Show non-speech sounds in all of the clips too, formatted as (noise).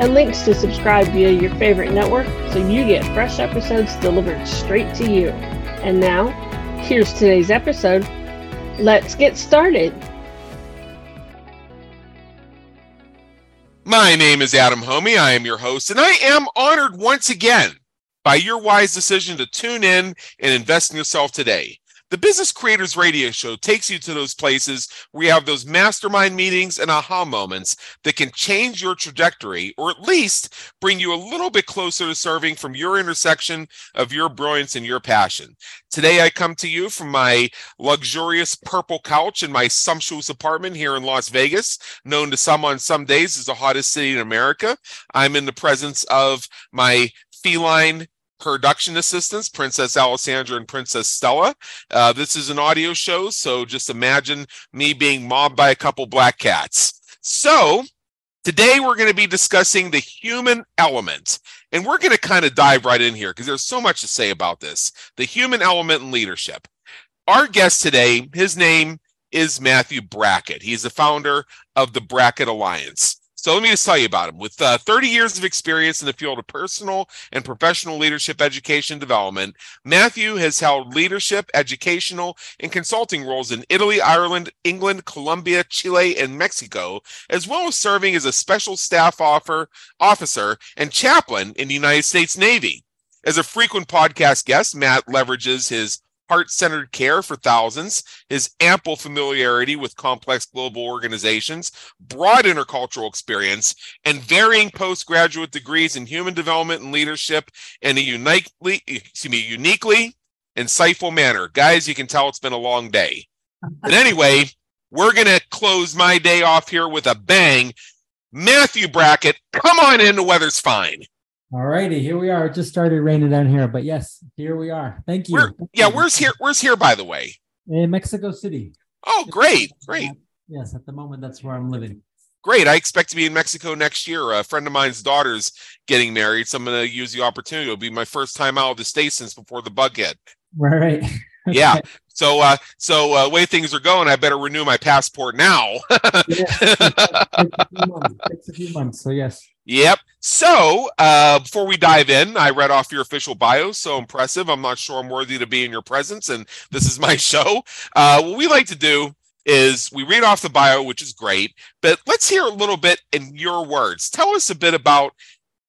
and links to subscribe via your favorite network so you get fresh episodes delivered straight to you. And now, here's today's episode. Let's get started. My name is Adam Hommey. I am your host, and I am honored once again by your wise decision to tune in and invest in yourself today. The Business Creators Radio Show takes you to those places where you have those mastermind meetings and aha moments that can change your trajectory or at least bring you a little bit closer to serving from your intersection of your brilliance and your passion. Today, I come to you from my luxurious purple couch in my sumptuous apartment here in Las Vegas, known to some on some days as the hottest city in America. I'm in the presence of my feline production assistants, Princess Alessandra and Princess Stella. Uh, this is an audio show, so just imagine me being mobbed by a couple black cats. So, today we're going to be discussing the human element. And we're going to kind of dive right in here because there's so much to say about this the human element in leadership. Our guest today, his name is Matthew Brackett. He's the founder of the Brackett Alliance. So let me just tell you about him. With uh, 30 years of experience in the field of personal and professional leadership education development, Matthew has held leadership, educational, and consulting roles in Italy, Ireland, England, Colombia, Chile, and Mexico, as well as serving as a special staff offer, officer and chaplain in the United States Navy. As a frequent podcast guest, Matt leverages his heart centered care for thousands, his ample familiarity with complex global organizations, broad intercultural experience, and varying postgraduate degrees in human development and leadership in a uniquely, excuse me, uniquely insightful manner. Guys, you can tell it's been a long day. But anyway, we're going to close my day off here with a bang. Matthew Brackett, come on in. The weather's fine. All righty, here we are. It just started raining down here, but yes, here we are. Thank you. Where, yeah, where's here? Where's here, by the way? In Mexico City. Oh, great, great. Yes, at the moment, that's where I'm living. Great. I expect to be in Mexico next year. A friend of mine's daughter's getting married, so I'm going to use the opportunity. It'll be my first time out of the state since before the bug hit. Right. (laughs) yeah. So, uh, so uh, way things are going, I better renew my passport now. yes. (laughs) It's a few months. So yes. Yep. So, uh, before we dive in, I read off your official bio. So impressive. I'm not sure I'm worthy to be in your presence, and this is (laughs) my show. Uh, what we like to do is we read off the bio, which is great, but let's hear a little bit in your words. Tell us a bit about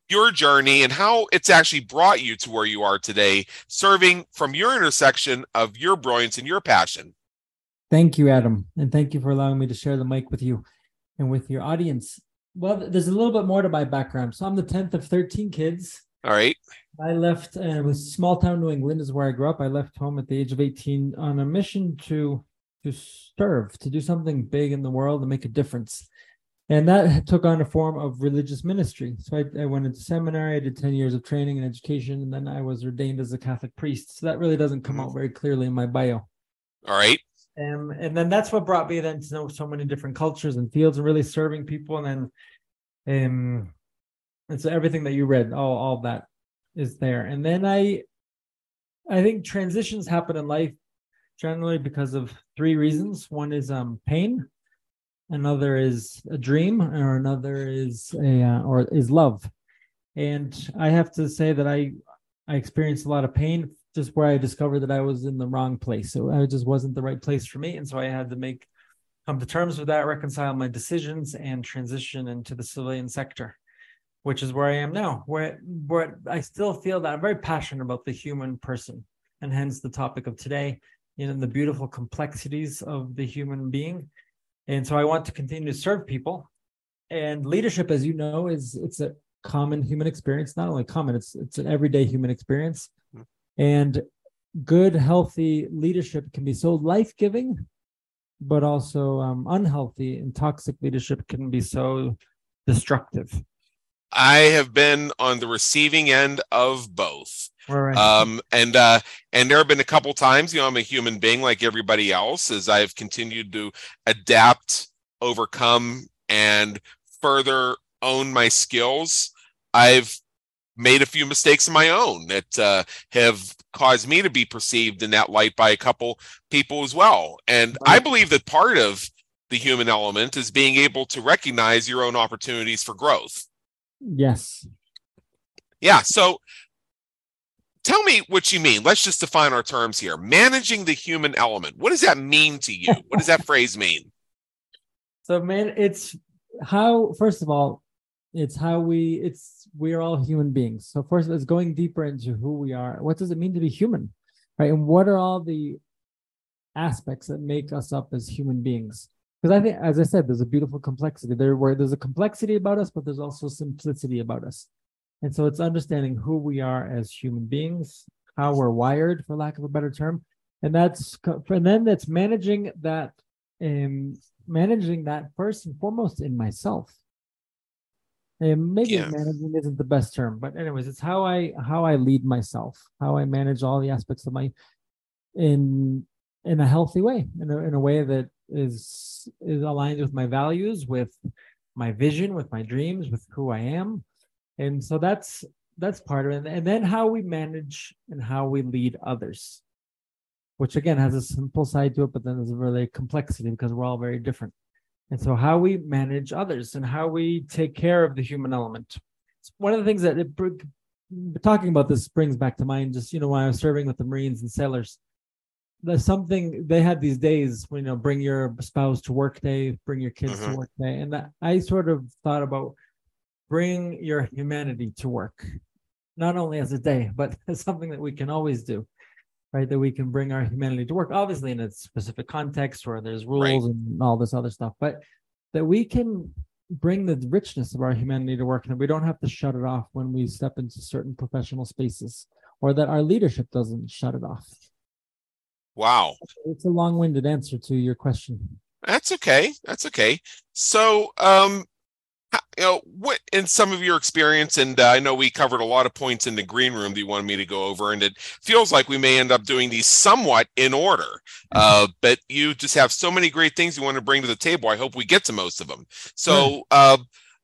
your journey and how it's actually brought you to where you are today, serving from your intersection of your brilliance and your passion. Thank you, Adam. And thank you for allowing me to share the mic with you and with your audience. Well, there's a little bit more to my background. So I'm the 10th of 13 kids. All right. I left, uh, it was small town New England is where I grew up. I left home at the age of 18 on a mission to to serve, to do something big in the world and make a difference. And that took on a form of religious ministry. So I, I went into seminary, I did 10 years of training and education, and then I was ordained as a Catholic priest. So that really doesn't come out very clearly in my bio. All right. Um, and then that's what brought me then to know so many different cultures and fields and really serving people. And then um and so everything that you read, all all that is there. And then I I think transitions happen in life generally because of three reasons. One is um pain, another is a dream, or another is a uh, or is love. And I have to say that I I experienced a lot of pain just where I discovered that I was in the wrong place. So uh, I just wasn't the right place for me. And so I had to make come to terms with that, reconcile my decisions, and transition into the civilian sector, which is where I am now, where where I still feel that I'm very passionate about the human person, and hence the topic of today, you know, the beautiful complexities of the human being. And so I want to continue to serve people. And leadership, as you know, is it's a common human experience, not only common, it's it's an everyday human experience and good, healthy leadership can be so life giving, but also um, unhealthy and toxic leadership can be so destructive. I have been on the receiving end of both. Right. Um, and uh, and there have been a couple times, you know, I'm a human being like everybody else, as I've continued to adapt, overcome, and further own my skills. I've made a few mistakes of my own that uh, have caused me to be perceived in that light by a couple people as well. And. I believe that part of the human element is being able to recognize your own opportunities for growth. Yes. Yeah. So tell me what you mean. Let's just define our terms here. Managing the human element. What does that mean to you? what does that (laughs) phrase mean? So, man, it's how, first of all, it's how we, it's, we are all human beings. So, first, let's going deeper into who we are. What does it mean to be human? Right. And what are all the aspects that make us up as human beings? because I think, as I said, there's a beautiful complexity there where there's a complexity about us, but there's also simplicity about us. And so it's understanding who we are as human beings, how we're wired, for lack of a better term, and that's and then that's managing that, um, managing that first and foremost in myself. And maybe yeah. managing isn't the best term, but anyways, it's how I how I lead myself, how I manage all the aspects of my in in a healthy way, in a, in a way that is is aligned with my values, with my vision, with my dreams, with who I am. And so that's that's part of it. And then how we manage and how we lead others, which again has a simple side to it, but then there's a really complexity because we're all very different. And so how we manage others and how we take care of the human element. It's one of the things that it, talking about this brings back to mind just you know when I was serving with the Marines and sailors there's something they had these days when you know bring your spouse to work day bring your kids mm-hmm. to work day and that, i sort of thought about bring your humanity to work not only as a day but as (laughs) something that we can always do right that we can bring our humanity to work obviously in a specific context where there's rules right. and all this other stuff but that we can bring the richness of our humanity to work and we don't have to shut it off when we step into certain professional spaces or that our leadership doesn't shut it off Wow. It's a long-winded answer to your question. That's okay. That's okay. So, um, you know, what in some of your experience, and uh, I know we covered a lot of points in the green room that you wanted me to go over, and it feels like we may end up doing these somewhat in order. Uh, but you just have so many great things you want to bring to the table. I hope we get to most of them. So, uh,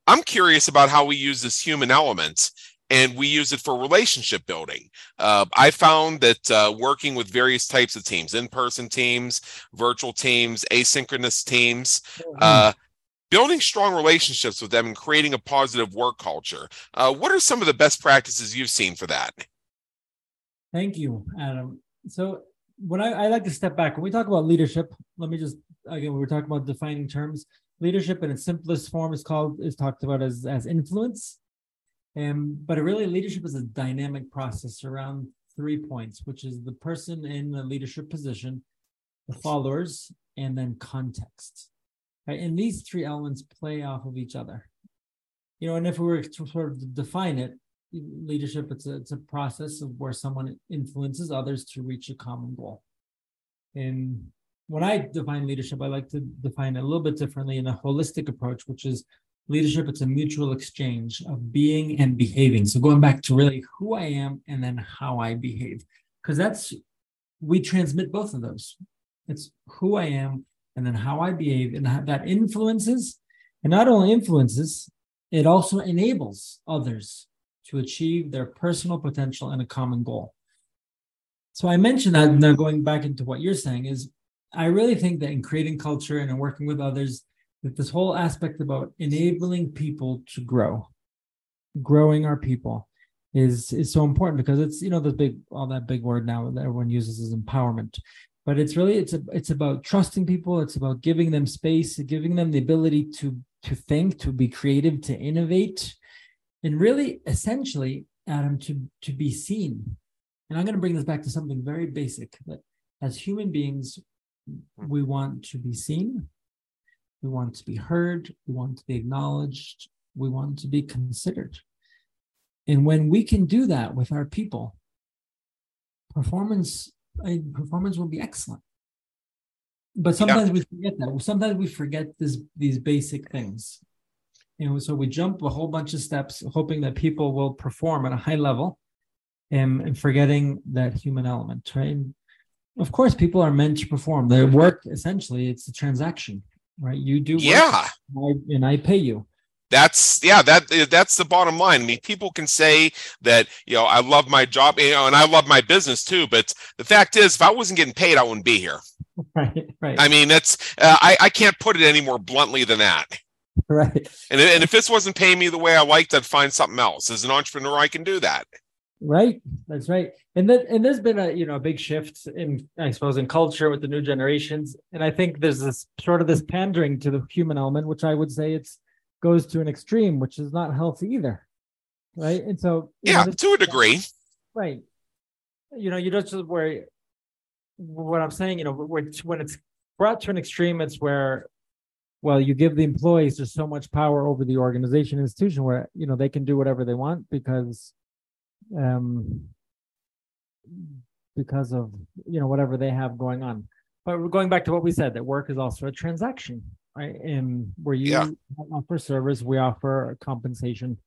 I'm curious about how we use this human element and we use it for relationship building. Uh, I found that uh, working with various types of teams, in person teams, virtual teams, asynchronous teams, mm-hmm. uh, building strong relationships with them and creating a positive work culture. Uh, what are some of the best practices you've seen for that? Thank you, Adam. So, when I, I like to step back, when we talk about leadership, let me just again, we were talking about defining terms. Leadership in its simplest form is called is talked about as as influence um, but really, leadership is a dynamic process around three points, which is the person in the leadership position, the followers, and then context. Right? And these three elements play off of each other. You know, and if we were to sort of define it, leadership it's a, it's a process of where someone influences others to reach a common goal. And when I define leadership, I like to define it a little bit differently in a holistic approach, which is leadership it's a mutual exchange of being and behaving so going back to really who i am and then how i behave because that's we transmit both of those it's who i am and then how i behave and that influences and not only influences it also enables others to achieve their personal potential and a common goal. So i mentioned that now going back into what you're saying is i really think that in creating culture and in working with others that this whole aspect about enabling people to grow, growing our people is is so important because it's you know the big all that big word now that everyone uses is empowerment but it's really it's a, it's about trusting people it's about giving them space giving them the ability to to think to be creative to innovate and really essentially adam to to be seen and i'm going to bring this back to something very basic that as human beings we want to be seen we want to be heard. We want to be acknowledged. We want to be considered. And when we can do that with our people, performance performance will be excellent. But sometimes yeah. we forget that. Sometimes we forget this, these basic things. You know, so we jump a whole bunch of steps, hoping that people will perform at a high level and, and forgetting that human element, right? And of course, people are meant to perform. Their work, essentially, it's a transaction, right? You do work, Yeah. and I pay you. That's yeah, that that's the bottom line. I mean, people can say that, you know, I love my job, you know, and I love my business too, but the fact is if I wasn't getting paid, I wouldn't be here. (laughs) Right, right, I mean, that's uh, I I can't put it any more bluntly than that. (laughs) right. And and if this wasn't paying me the way I liked, I'd find something else. As an entrepreneur, I can do that. Right. That's right. And then and there's been a you know a big shift in I suppose in culture with the new generations. And I think there's this sort of this pandering to the human element, which I would say it's goes to an extreme, which is not healthy either. Right. And so you know, Yeah, to a degree. right. You know, you don't just where what I'm saying, you know, when it's when it's brought to an extreme, it's where well, you give the employees just so much power over the organization institution where you know they can do whatever they want because um because of you know whatever they have going on but we're going back to what we said that work is also a transaction right and where you Yeah. offer service we offer compensation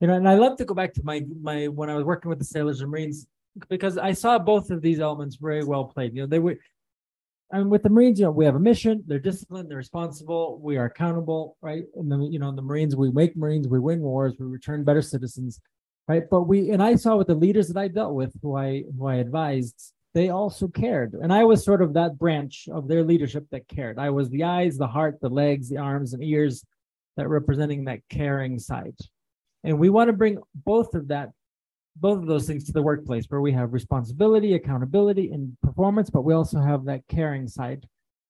you know and i love to go back to my my when i was working with the sailors and marines because i saw both of these elements very well played you know they were and with the Marines, you know, we have a mission, they're disciplined, they're responsible, we are accountable, right? And then, you know, the Marines, we make Marines, we win wars, we return better citizens, right? But we, and I saw with the leaders that I dealt with, who I, who I advised, they also cared. And I was sort of that branch of their leadership that cared. I was the eyes, the heart, the legs, the arms and ears that representing that caring side. And we want to bring both of that both of those things to the workplace where we have responsibility, accountability, and performance, but we also have that caring side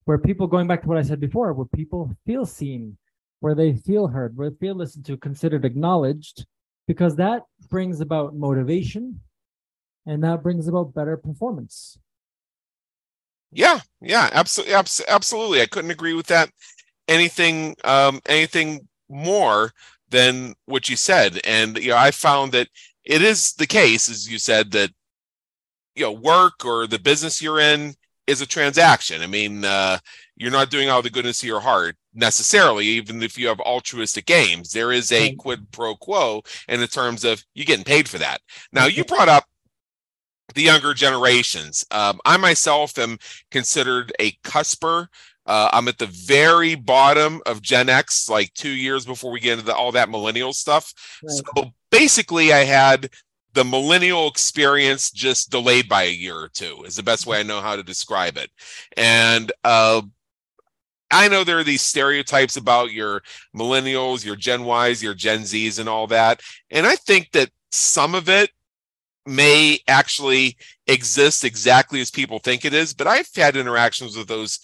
where people, going back to what I said before, where people feel seen, where they feel heard, where they feel listened to, considered acknowledged, because that brings about motivation and that brings about better performance. Yeah, yeah, absolutely, absolutely. I couldn't agree with that. Anything, um, anything more than what you said. And you know, I found that it is the case, as you said, that you know, work or the business you're in is a transaction. I mean, uh, you're not doing all the goodness of your heart necessarily, even if you have altruistic games. There is a quid pro quo in the terms of you getting paid for that. Now, you brought up the younger generations. Um, I myself am considered a cusper. Uh, I'm at the very bottom of Gen X, like two years before we get into the, all that millennial stuff. Right. So basically, I had the millennial experience just delayed by a year or two, is the best way I know how to describe it. And uh, I know there are these stereotypes about your millennials, your Gen Ys, your Gen Zs, and all that. And I think that some of it may actually exist exactly as people think it is, but I've had interactions with those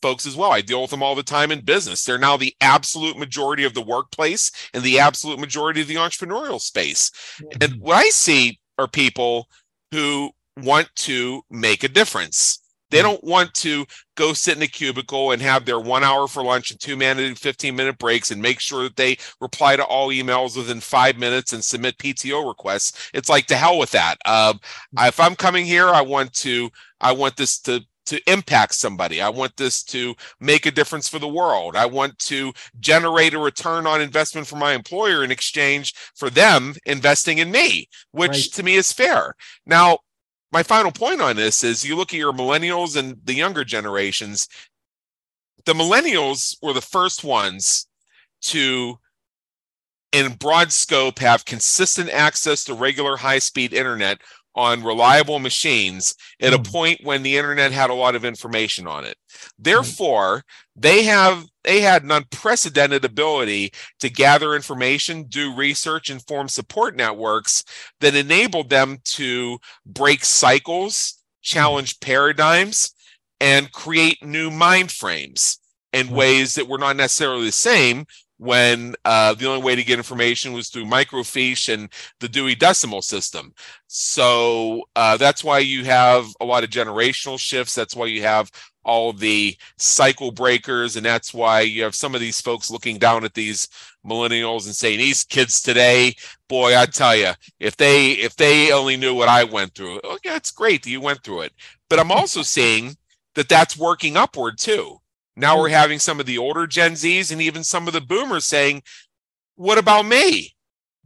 folks as well. I deal with them all the time in business. They're now the absolute majority of the workplace and the absolute majority of the entrepreneurial space. And mm-hmm. what I see are people who want to make a difference. They don't want to go sit in a cubicle and have their one hour for lunch and two minute, 15 minute breaks and make sure that they reply to all emails within five minutes and submit PTO requests. It's like to hell with that. Um, if I'm coming here, I want to, I want this to to impact somebody. I want this to make a difference for the world. I want to generate a return on investment for my employer in exchange for them investing in me, which Right. to me is fair. Now, my final point on this is you look at your millennials and the younger generations. The millennials were the first ones to, in broad scope, have consistent access to regular high speed internet on reliable machines at a Mm. point when the internet had a lot of information on it. Hmm. Therefore, they have they had an unprecedented ability to gather information, do research, and form support networks that enabled them to break cycles, hmm. challenge paradigms, and create new mind frames in hmm. ways that were not necessarily the same when uh, the only way to get information was through microfiche and the Dewey Decimal System. So uh, that's why you have a lot of generational shifts. That's why you have all the cycle breakers, and that's why you have some of these folks looking down at these millennials and saying, "These kids today, boy, I tell you, if they if they only knew what I went through, oh yeah, it's great that you went through it." But I'm also seeing that that's working upward too. Now we're mm-hmm. having some of the older Gen Zs and even some of the boomers saying, what about me?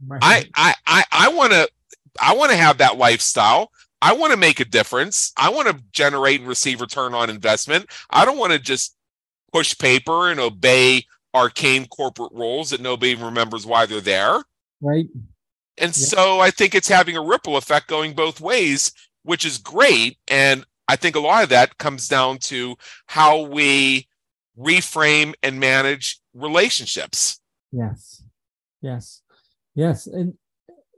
Right. I I I, I want to I want to have that lifestyle. I want to make a difference. I want to generate and receive return on investment. I don't want to just push paper and obey arcane corporate rules that nobody remembers why they're there. right. And Yeah. so I think it's having a ripple effect going both ways, which is great. And I think a lot of that comes down to how we reframe and manage relationships. Yes. Yes. Yes. And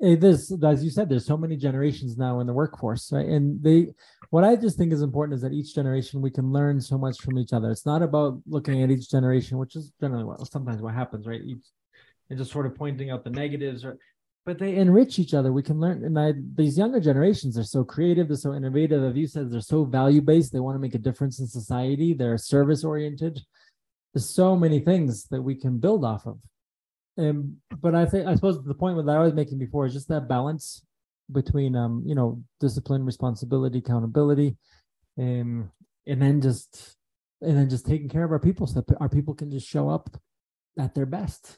eh, there's, as you said, there's so many generations now in the workforce, right? And they, what I just think is important is that each generation we can learn so much from each other. It's not about looking at each generation, which is generally what sometimes what happens, right? Each, and just sort of pointing out the negatives or but they enrich each other. We can learn, and I, these younger generations are so creative, they're so innovative. As you said, they're so value based. They want to make a difference in society. They're service oriented. There's so many things that we can build off of. Um, but I think I suppose the point that I was making before is just that balance between um, you know, discipline, responsibility, accountability, um, and then just and then just taking care of our people so that our people can just show up at their best.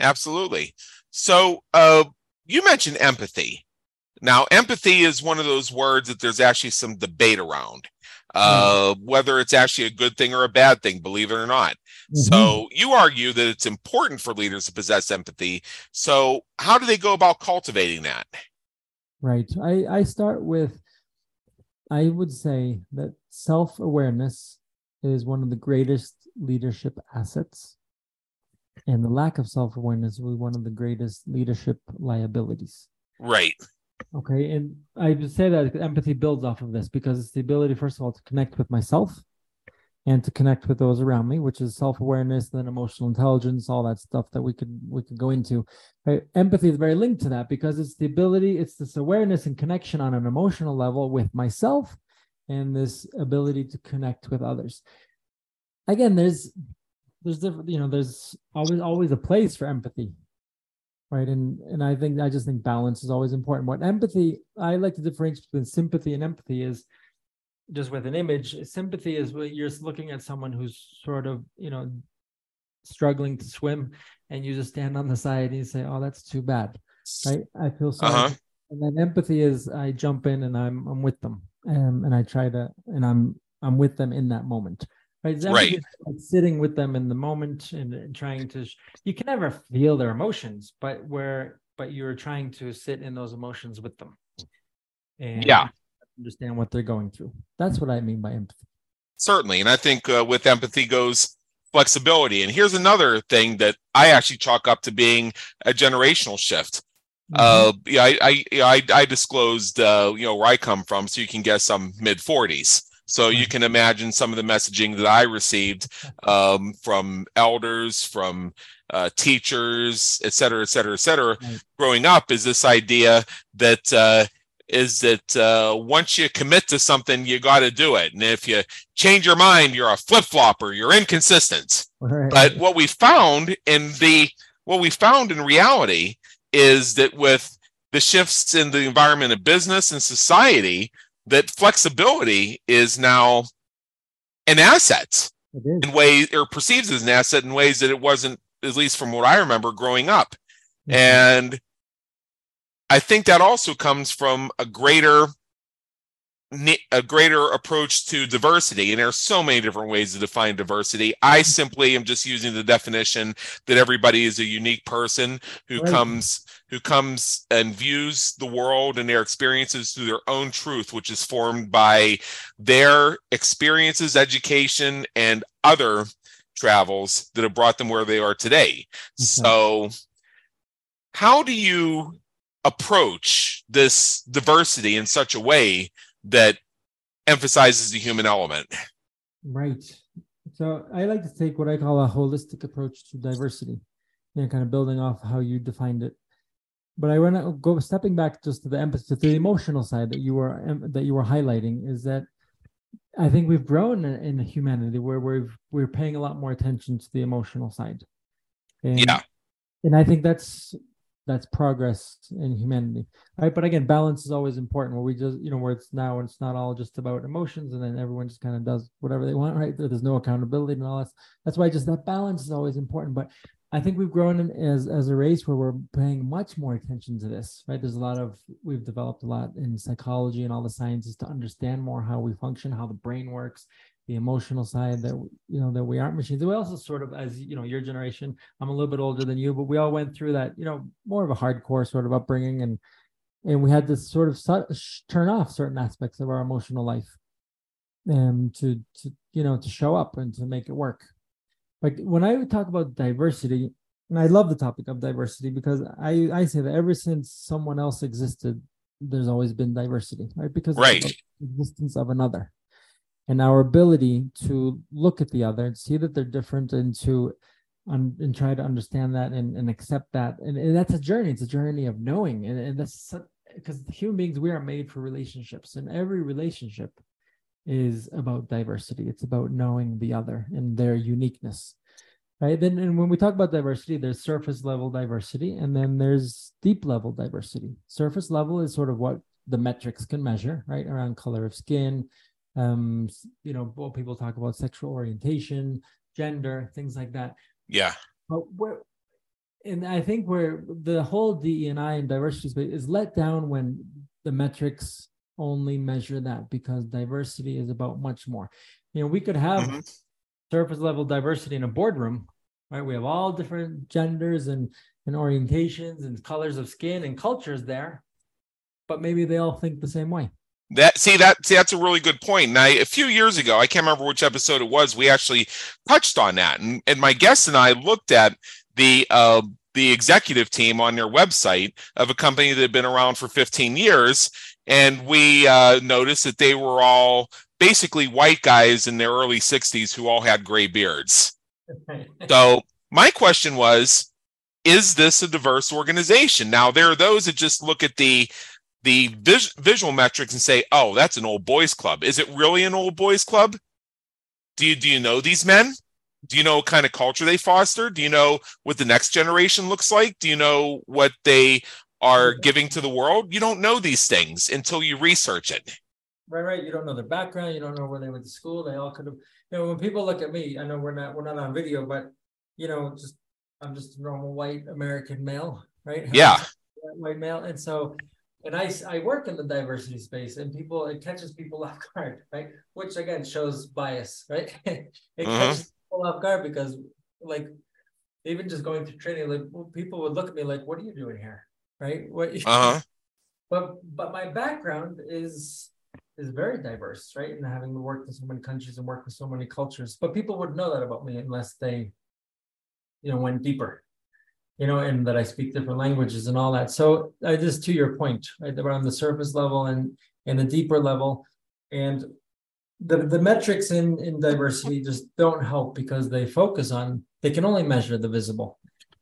Absolutely. So, uh, you mentioned empathy. Now, empathy is one of those words that there's actually some debate around, uh, whether it's actually a good thing or a bad thing, believe it or not. So, you argue that it's important for leaders to possess empathy. So, how do they go about cultivating that? Right. I, I start with, I would say that self awareness is one of the greatest leadership assets. And the lack of self awareness was one of the greatest leadership liabilities. Right. Okay. And I would say that empathy builds off of this because it's the ability, first of all, to connect with myself and to connect with those around me, which is self-awareness, then emotional intelligence, all that stuff that we could we could go into. Right? Empathy is very linked to that because it's the ability, it's this awareness and connection on an emotional level with myself and this ability to connect with others. Again, there's there's different, you know, there's always always a place for empathy. Right. And and I think I just think balance is always important. What empathy, I like to differentiate between sympathy and empathy is just with an image sympathy is when you're looking at someone who's sort of you know struggling to swim and you just stand on the side and you say oh that's too bad right i feel sorry Uh-huh. and then empathy is i jump in and i'm i'm with them um, and i try to and i'm i'm with them in that moment right Right. like sitting with them in the moment and, and trying to sh- you can never feel their emotions but where but you're trying to sit in those emotions with them and Yeah. understand what they're going through. That's what I mean by empathy. Certainly. And I think uh, with empathy goes flexibility. And here's another thing that I actually chalk up to being a generational shift. Uh, yeah, I, I, I, I disclosed, uh, you know, where I come from, so you can guess I'm mid 40s. So you can imagine some of the messaging that I received um, from elders, from uh, teachers, et cetera, et cetera, et cetera. Right. Growing up is this idea that uh, is that uh, once you commit to something, you got to do it, and if you change your mind, you're a flip flopper, you're inconsistent Right. but what we found in the what we found in reality is that with the shifts in the environment of business and society that flexibility is now an asset in ways or perceived as an asset in ways that it wasn't at least from what i remember growing up. Mhm. and i think that also comes from a greater a greater approach to diversity. And there are so many different ways to define diversity. I simply am just using the definition that everybody is a unique person who Right. comes who comes and views the world and their experiences through their own truth which is formed by their experiences education and other travels that have brought them where they are today mm-hmm. so how do you approach this diversity in such a way that emphasizes the human element Right. So I like to take what I call a holistic approach to diversity, you know, kind of building off how you defined it. But I want to go stepping back just to the empathy, to the emotional side that you were that you were highlighting is that I think we've grown in, in humanity where we've we're paying a lot more attention to the emotional side. And, Yeah. And I think that's that's progress in humanity right but again balance is always important where we just you know where it's now it's not all just about emotions and then everyone just kind of does whatever they want right there's no accountability and all that that's why just that balance is always important but I think we've grown as as a race where we're paying much more attention to this, right? There's a lot of we've developed a lot in psychology and all the sciences to understand more how we function, how the brain works, the emotional side that you know that we aren't machines. We also sort of, as you know, your generation. I'm a little bit older than you, but we all went through that, you know, more of a hardcore sort of upbringing, and and we had to sort of turn off certain aspects of our emotional life, and to to you know to show up and to make it work like when I talk about diversity, and I love the topic of diversity because I I say that ever since someone else existed, there's always been diversity, right? Because right. existence of another, and our ability to look at the other and see that they're different, and to um, and try to understand that and, and accept that, and, and that's a journey. It's a journey of knowing, and, and that's because human beings we are made for relationships, and every relationship is about diversity. It's about knowing the other and their uniqueness. Right. Then and when we talk about diversity, there's surface level diversity and then there's deep level diversity. Surface level is sort of what the metrics can measure, right? Around color of skin, um, you know, what people talk about sexual orientation, gender, things like that. Yeah. But where and I think where the whole DE and I and diversity space is let down when the metrics only measure that because diversity is about much more. You know, we could have mm-hmm. surface level diversity in a boardroom, right? We have all different genders and, and orientations and colors of skin and cultures there, but maybe they all think the same way. That see that see that's a really good point. Now a few years ago, I can't remember which episode it was. We actually touched on that, and and my guest and I looked at the uh, the executive team on their website of a company that had been around for 15 years and we uh, noticed that they were all basically white guys in their early 60s who all had gray beards. (laughs) so my question was, is this a diverse organization? Now there are those that just look at the the vis- visual metrics and say, "Oh, that's an old boys club." Is it really an old boys club? Do you do you know these men? Do you know what kind of culture they foster? Do you know what the next generation looks like? Do you know what they are giving to the world, you don't know these things until you research it. Right, right. You don't know their background. You don't know where they went to school. They all could have. You know, when people look at me, I know we're not we're not on video, but you know, just I'm just a normal white American male, right? (laughs) Yeah. White male, and so, and I I work in the diversity space, and people it catches people (laughs) off guard, right? Which again shows bias, right? (laughs) it mm-hmm. catches people off guard because, like, even just going through training, like people would look at me like, "What are you doing here?" Right? What, uh-huh. (laughs) But but my background is is very diverse, right? And having worked in so many countries and worked with so many cultures, but people would know that about me unless they, you know, went deeper, you know, and that I speak different languages and all that. So I just to your point, right, around the surface level and and the deeper level, and the the metrics in in diversity just don't help because they focus on they can only measure the visible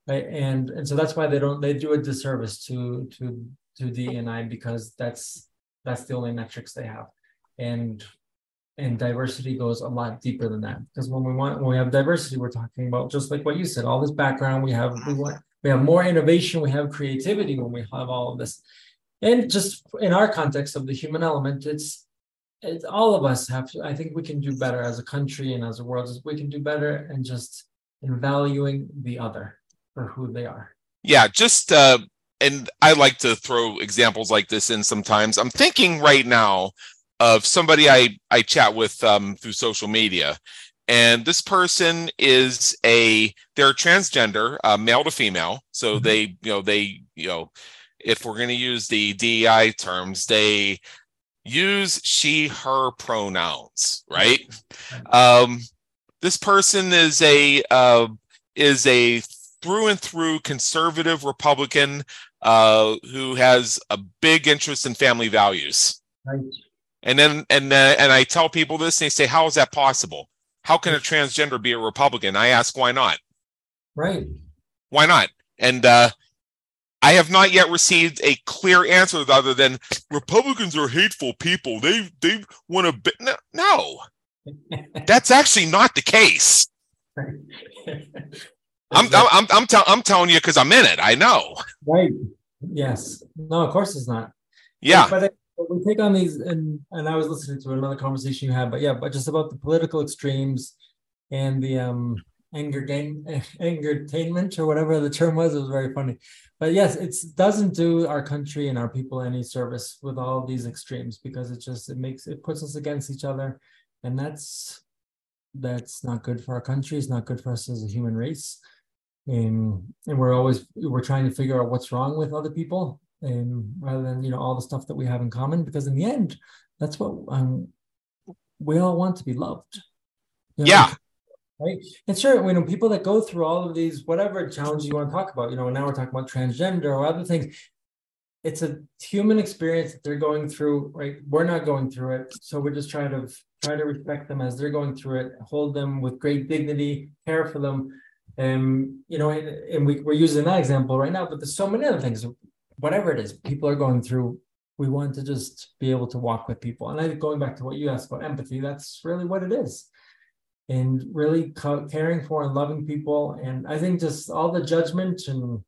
right? And and so that's why they don't they do a disservice to to to DNI because that's that's the only metrics they have, and and diversity goes a lot deeper than that. Because when we want when we have diversity we're talking about just like what you said all this background we have we want we have more innovation we have creativity when we have all of this. And just in our context of the human element it's it's all of us have to i think we can do better as a country and as a world we can do better and just in valuing the other for who they are. Yeah, just uh, and I like to throw examples like this in sometimes. I'm thinking right now of somebody I I chat with um, through social media, and this person is a they're transgender, uh, male to female. So mm-hmm. they you know they you know if we're going to use the DEI terms, they use she her pronouns, right? Um, this person is a uh, is a through and through conservative Republican uh, who has a big interest in family values. Right. And then and uh, and I tell people this, and they say, "How is that possible? How can a transgender be a Republican?" I ask, "Why not?" Right. Why not? And uh, I have not yet received a clear answer other than Republicans are hateful people. They they want to be- no, no. (laughs) That's actually not the case. (laughs) I'm, I'm, I'm, I'm, te- I'm telling you because I'm in it. I know. Right. Yes. No, of course it's not. Yeah. But, we take on these, and and I was listening to another conversation you had, but yeah, but just about the political extremes and the um anger game, (laughs) entertainment or whatever the term was. It was very funny. But yes, it doesn't do our country and our people any service with all these extremes because it just it makes it puts us against each other, and that's that's not good for our country. It's not good for us as a human race. And and we're always we're trying to figure out what's wrong with other people, and rather than you know all the stuff that we have in common. Because in the end, that's what um, we all want to be loved. You know, yeah right? And sure, you know, people that go through all of these, whatever challenges you want to talk about, you know, now we're talking about transgender or other things. It's a human experience that they're going through, right? We're not going through it. So we're just trying to try to respect them as they're going through it, hold them with great dignity, care for them. And you know, and, and we, we're using that example right now, but there's so many other things, whatever it is, people are going through we want to just be able to walk with people. And I think going back to what you asked about empathy, that's really what it is and really caring for and loving people. And I think just all the judgment and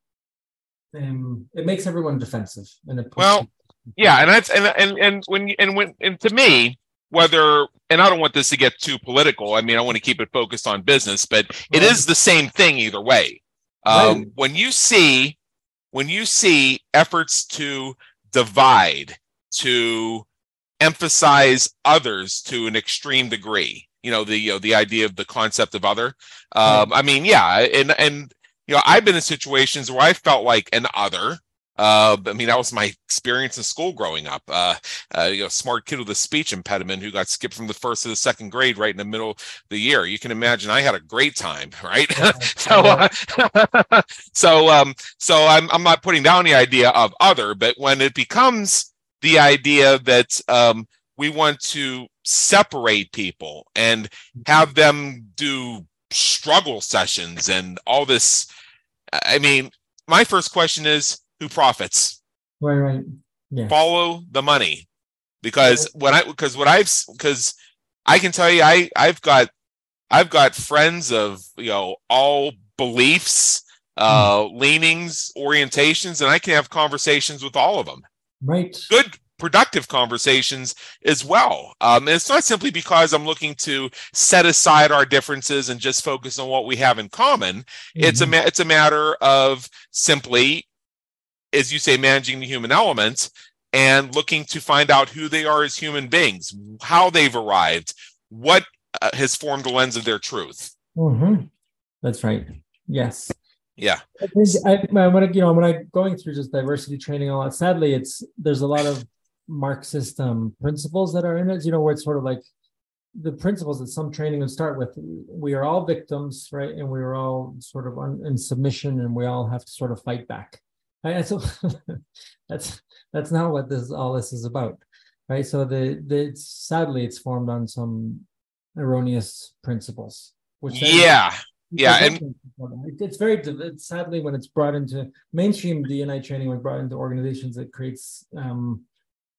and it makes everyone defensive. And it well, yeah, and that's and and and when and when and to me, whether and I don't want this to get too political. I mean, I want to keep it focused on business, but it is the same thing either way. Um, right. When you see when you see efforts to divide, to emphasize others to an extreme degree, you know the you know the idea of the concept of other um i mean yeah and and you know i've been in situations where i felt like an other uh, I mean, that was my experience in school growing up. Uh, uh, you know, smart kid with a speech impediment who got skipped from the first to the second grade right in the middle of the year. You can imagine I had a great time, (laughs) right? (laughs) so, uh, (laughs) so, um, so I'm I'm not putting down the idea of other, but when it becomes the idea that um, we want to separate people and have them do struggle sessions and all this i mean my first question is who profits right right yeah follow the money because when i because what i've because i can tell you i i've got i've got friends of you know all beliefs uh mm. leanings orientations and i can have conversations with all of them right good productive conversations as well. Um, and it's not simply because I'm looking to set aside our differences and just focus on what we have in common. Mm-hmm. It's a mm-hmm. ma- it's a matter of simply, as you say, managing the human element and looking to find out who they are as human beings, how they've arrived, what uh, has formed the lens of their truth. Mm-hmm. That's right. Yes. Yeah. I think I, when I, you know when I going through just diversity training a lot. Sadly, it's there's a lot of Marxist um, principles that are in it. You know, where it's sort of like the principles that some training would start with. We are all victims, right? And we are all sort of un- in submission, and we all have to sort of fight back. Right? So (laughs) that's that's not what this all this is about, right? So the the it's, sadly it's formed on some erroneous principles, which yeah. Yeah, and it's very it's sadly when it's brought into mainstream DNI training when brought into organizations, it creates um,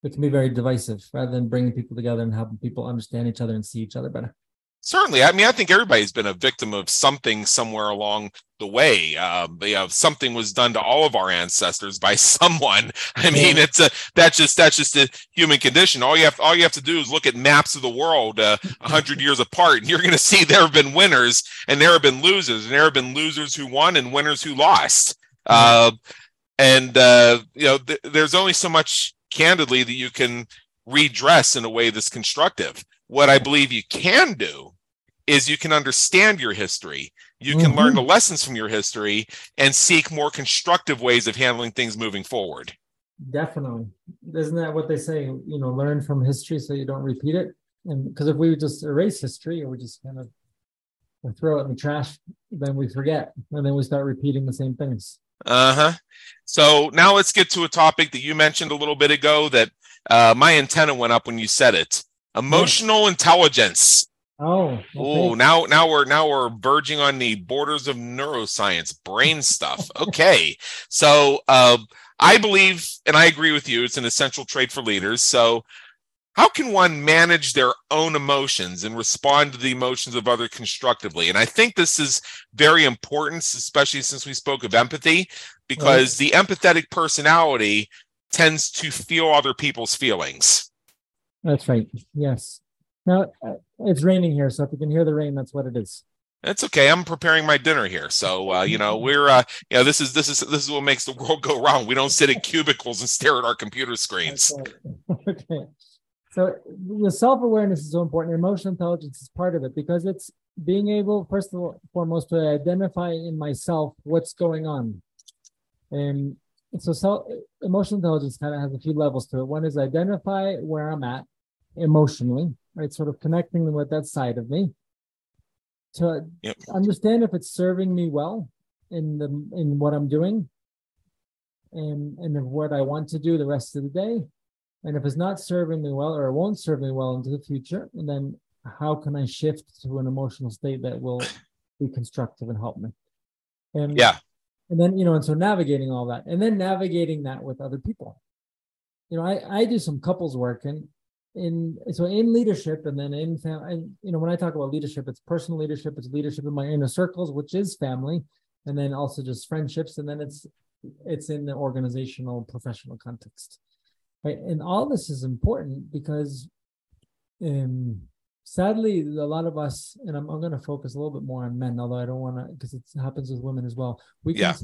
it can be very divisive rather than bringing people together and helping people understand each other and see each other better. Certainly, I mean, I think everybody's been a victim of something somewhere along the way. Uh, you know, something was done to all of our ancestors by (laughs) someone. I mean, it's a that's just that's just a human condition. All you have all you have to do is look at maps of the world uh, (laughs) a uh, hundred years apart, and you're going to see there have been winners and there have been losers, and there have been losers who won and winners who lost. Uh, and uh, you know, th- there's only so much candidly that you can redress in a way that's constructive. What I believe you can do is you can understand your history. You can mm-hmm. learn the lessons from your history and seek more constructive ways of handling things moving forward. Definitely. Isn't that what they say? You know, learn from history so you don't repeat it. And because if we just erase history or we just kind of throw it in the trash, then we forget and then we start repeating the same things. Uh huh. So now let's get to a topic that you mentioned a little bit ago that uh, my antenna went up when you said it. Emotional yeah. intelligence. Oh. Oh, now now we're now we're verging on the borders of neuroscience, brain stuff. Okay. so uh, I believe, and I agree with you, it's an essential trait for leaders. So how can one manage their own emotions and respond to the emotions of others constructively and i think this is very important especially since we spoke of empathy because right. the empathetic personality tends to feel other people's feelings that's right yes now uh, it's raining here so if you can hear the rain that's what it is That's okay. I'm preparing my dinner here, so uh, you know we're uh, you know this is this is this is what makes the world go round. We don't sit in cubicles and stare at our computer screens. (laughs) okay. So the self awareness is so important. Emotional intelligence is part of it because it's being able, first of all, foremost, to identify in myself what's going on. And so self emotional intelligence kind of has a few levels to it. One is identify where I'm at emotionally, right? Sort of connecting with that side of me to yep. understand if it's serving me well in the in what I'm doing and and what I want to do the rest of the day. And if it's not serving me well or it won't serve me well into the future, and then how can I shift to an emotional state that will be constructive and help me? And yeah. And then, you know, and so navigating all that and then navigating that with other people. You know, I, I do some couples work and in so in leadership and then in family you know when i talk about leadership it's personal leadership it's leadership in my inner circles which is family and then also just friendships and then it's it's in the organizational professional context. Right and all this is important because um sadly a lot of us and i'm, I'm going to focus a little bit more on men although i don't want to because it happens with women as well. We can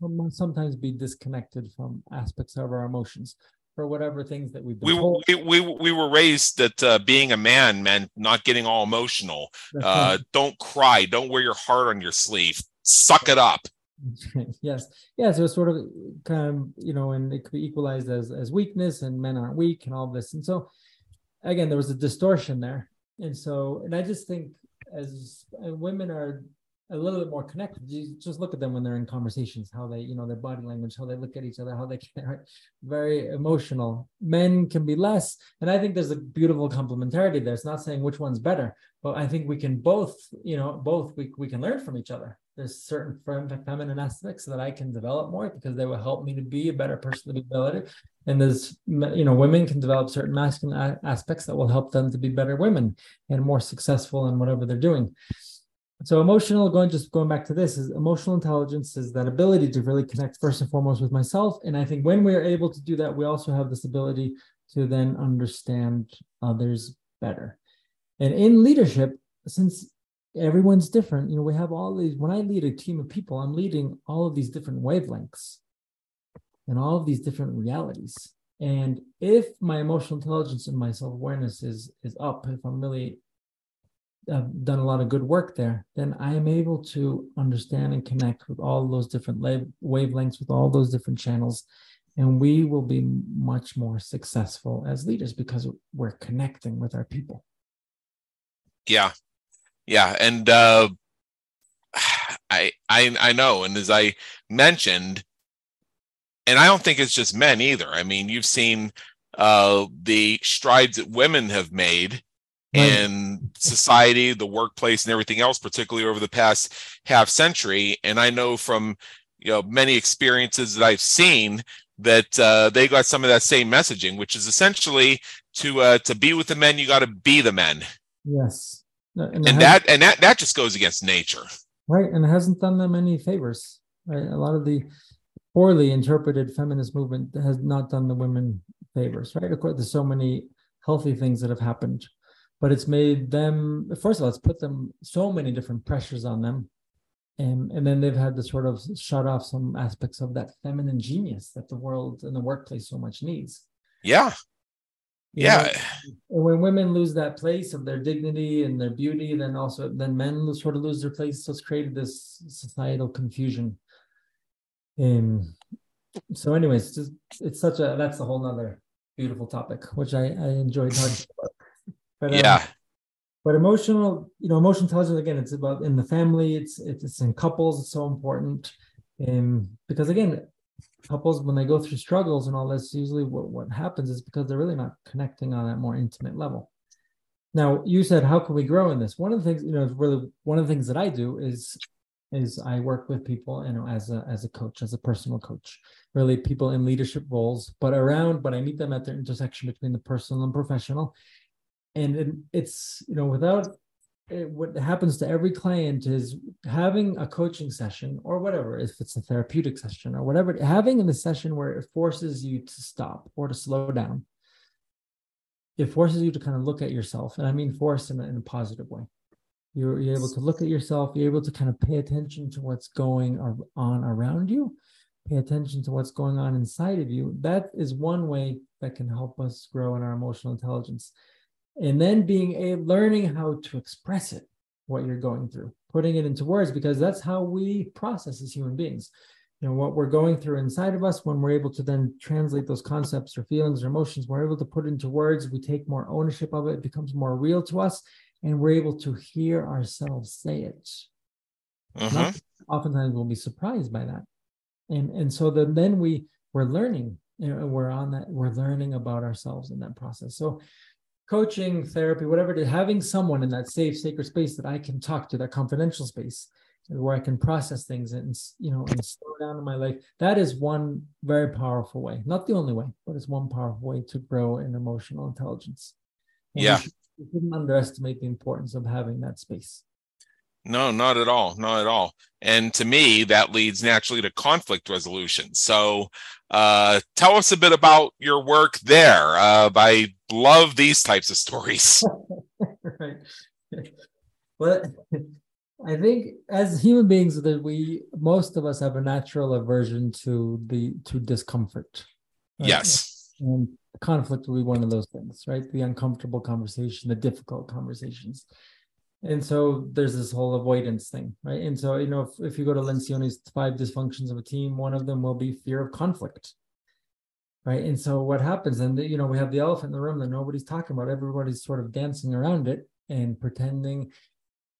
yeah. sometimes be disconnected from aspects of our emotions for whatever things that we've been we, we we we were raised that uh, being a man meant not getting all emotional. (laughs) Uh, don't cry. Don't wear your heart on your sleeve. Suck it up. (laughs) yes, yeah. So it's sort of kind of you know, and it could be equalized as as weakness, and men aren't weak, and all this. And so again, there was a distortion there, and so and I just think as women are a little bit more connected. You just look at them when they're in conversations, how they, you know, their body language, how they look at each other, how they (laughs) can very emotional. Men can be less. And I think there's a beautiful complementarity there. It's not saying which one's better, but I think we can both, you know, both we, we can learn from each other. There's certain feminine aspects that I can develop more because they will help me to be a better person to be better. And there's, you know, women can develop certain masculine aspects that will help them to be better women and more successful in whatever they're doing. So emotional, going just going back to this, is emotional intelligence is that ability to really connect first and foremost with myself. And I think when we are able to do that, we also have this ability to then understand others better. And in leadership, since everyone's different, you know, we have all these. When I lead a team of people, I'm leading all of these different wavelengths and all of these different realities. And if my emotional intelligence and my self awareness is is up, if I'm really I've done a lot of good work there, then I am able to understand and connect with all those different wavelengths, with all those different channels. And we will be much more successful as leaders because we're connecting with our people. Yeah. Yeah. And uh, (sighs) I, I, I know. And as I mentioned, and I don't think it's just men either. I mean, you've seen uh, the strides that women have made in society, the workplace, and everything else, particularly over the past half century. And I know from you know many experiences that I've seen that uh, they got some of that same messaging, which is essentially to uh, to be with the men, you got to be the men. Yes, and, and that and that that just goes against nature, right? And it hasn't done them any favors. Right? A lot of the poorly interpreted feminist movement has not done the women favors, right? Of course, there's so many healthy things that have happened but it's made them first of all it's put them so many different pressures on them. And and then they've had to sort of shut off some aspects of that feminine genius that the world and the workplace so much needs. Yeah. You yeah. know, when women lose that place of their dignity and their beauty then also then men sort of lose their place. So it's created this societal confusion. And so anyways just it's such a that's a whole nother beautiful topic which i i enjoyed talking about but um, yeah. But emotional, you know, emotional intelligence again, it's about in the family, it's it's in couples, it's so important. Um, because again, couples when they go through struggles and all this, usually what, what happens is because they're really not connecting on that more intimate level. Now, you said, how can we grow in this? One of the things, you know, really one of the things that I do is is I work with people, you know, as a as a coach, as a personal coach, really people in leadership roles, but around, but I meet them at the intersection between the personal and professional and it, it's you know without it, what happens to every client is having a coaching session or whatever if it's a therapeutic session or whatever having in the session where it forces you to stop or to slow down it forces you to kind of look at yourself and i mean force in a, in a positive way You're, you're able to look at yourself. You're able to kind of pay attention to what's going on around you, pay attention to what's going on inside of you. That is one way that can help us grow in our emotional intelligence. And then being a learning how to express it, what you're going through, putting it into words, because that's how we process as human beings. You know what we're going through inside of us when we're able to then translate those concepts or feelings or emotions we're able to put into words we take more ownership of it it becomes more real to us and we're able to hear ourselves say it. Uh-huh. oftentimes we'll be surprised by that. And and so then then we we're learning you know, we're on that we're learning about ourselves in that process. So coaching therapy whatever it is having someone in that safe sacred space that i can talk to that confidential space where I can process things and you know and slow down in my life. That is one very powerful way, not the only way, but it's one powerful way to grow in emotional intelligence. And yeah, you shouldn't underestimate the importance of having that space. No, not at all, not at all. And to me, that leads naturally to conflict resolution. So, uh, tell us a bit about your work there. Uh, I love these types of stories. right. (laughs) Well, I think as human beings that we most of us have a natural aversion to the to discomfort. Right? Yes. And conflict will be one of those things, right? The uncomfortable conversation, the difficult conversations. And so there's this whole avoidance thing, right? And so, you know, if, if you go to Lencioni's five dysfunctions of a team, one of them will be fear of conflict. Right. And so what happens, and you know, we have the elephant in the room that nobody's talking about. Everybody's sort of dancing around it and pretending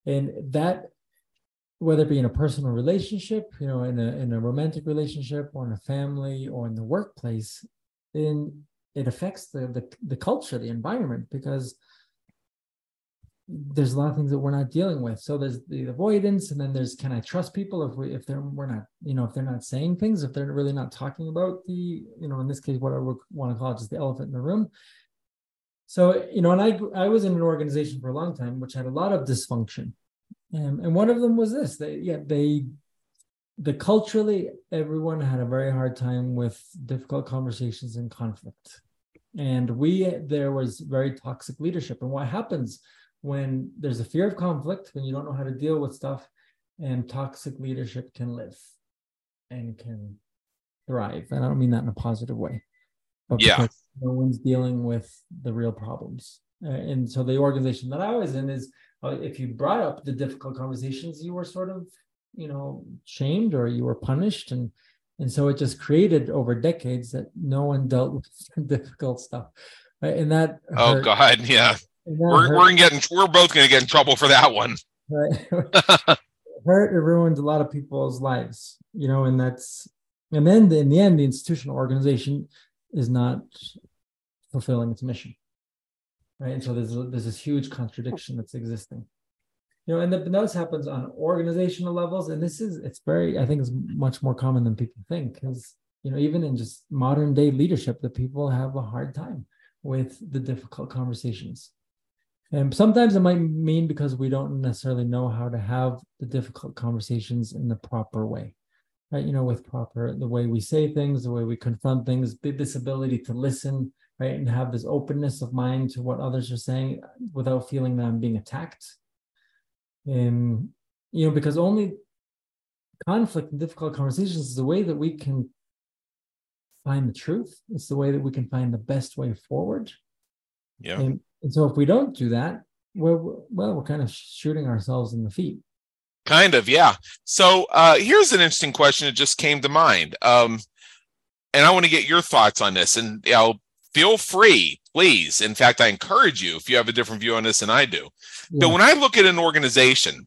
and that whether it be in a personal relationship you know in a in a romantic relationship or in a family or in the workplace then it affects the the, the culture the environment because there's a lot of things that we're not dealing with. So there's the avoidance and then there's can i trust people if we if they're we're not you know if they're not saying things if they're really not talking about the you know in this case what i would want to call it just the elephant in the room. So you know and i i was in an organization for a long time which had a lot of dysfunction. Um, and one of them was this they yeah they the culturally everyone had a very hard time with difficult conversations and conflict. And we there was very toxic leadership. And what happens when there's a fear of conflict when you don't know how to deal with stuff and toxic leadership can live and can thrive and i don't mean that in a positive way but yeah no one's dealing with the real problems uh, and so the organization that i was in is uh, if you brought up the difficult conversations, you were sort of, you know, shamed or you were punished. And and so it just created over decades that no one dealt with (laughs) difficult stuff. Right. And that Oh hurt. God, (laughs) yeah. We're we're getting we're both gonna get in trouble for that one. Right. (laughs) (laughs) hurt it ruined a lot of people's lives, you know, and that's and then in the end, the institutional organization is not fulfilling its mission right? And so there's there's this huge contradiction that's existing. You know, and the, this happens on organizational levels, and this is it's very I think it's much more common than people think because you know even in just modern day leadership, that people have a hard time with the difficult conversations. And sometimes it might mean because we don't necessarily know how to have the difficult conversations in the proper way, right? You know, with proper the way we say things, the way we confront things, this ability to listen, right? And have this openness of mind to what others are saying without feeling that I'm being attacked. And, you know, because only conflict and difficult conversations is the way that we can find the truth. It's the way that we can find the best way forward. Yeah. And, and so if we don't do that, we're, well, we're kind of shooting ourselves in the feet. Kind of, yeah. So uh, here's an interesting question that just came to mind. Um, and I want to get your thoughts on this. And you know, feel free, please. In fact, I encourage you if you have a different view on this than I do. Yeah. But when I look at an organization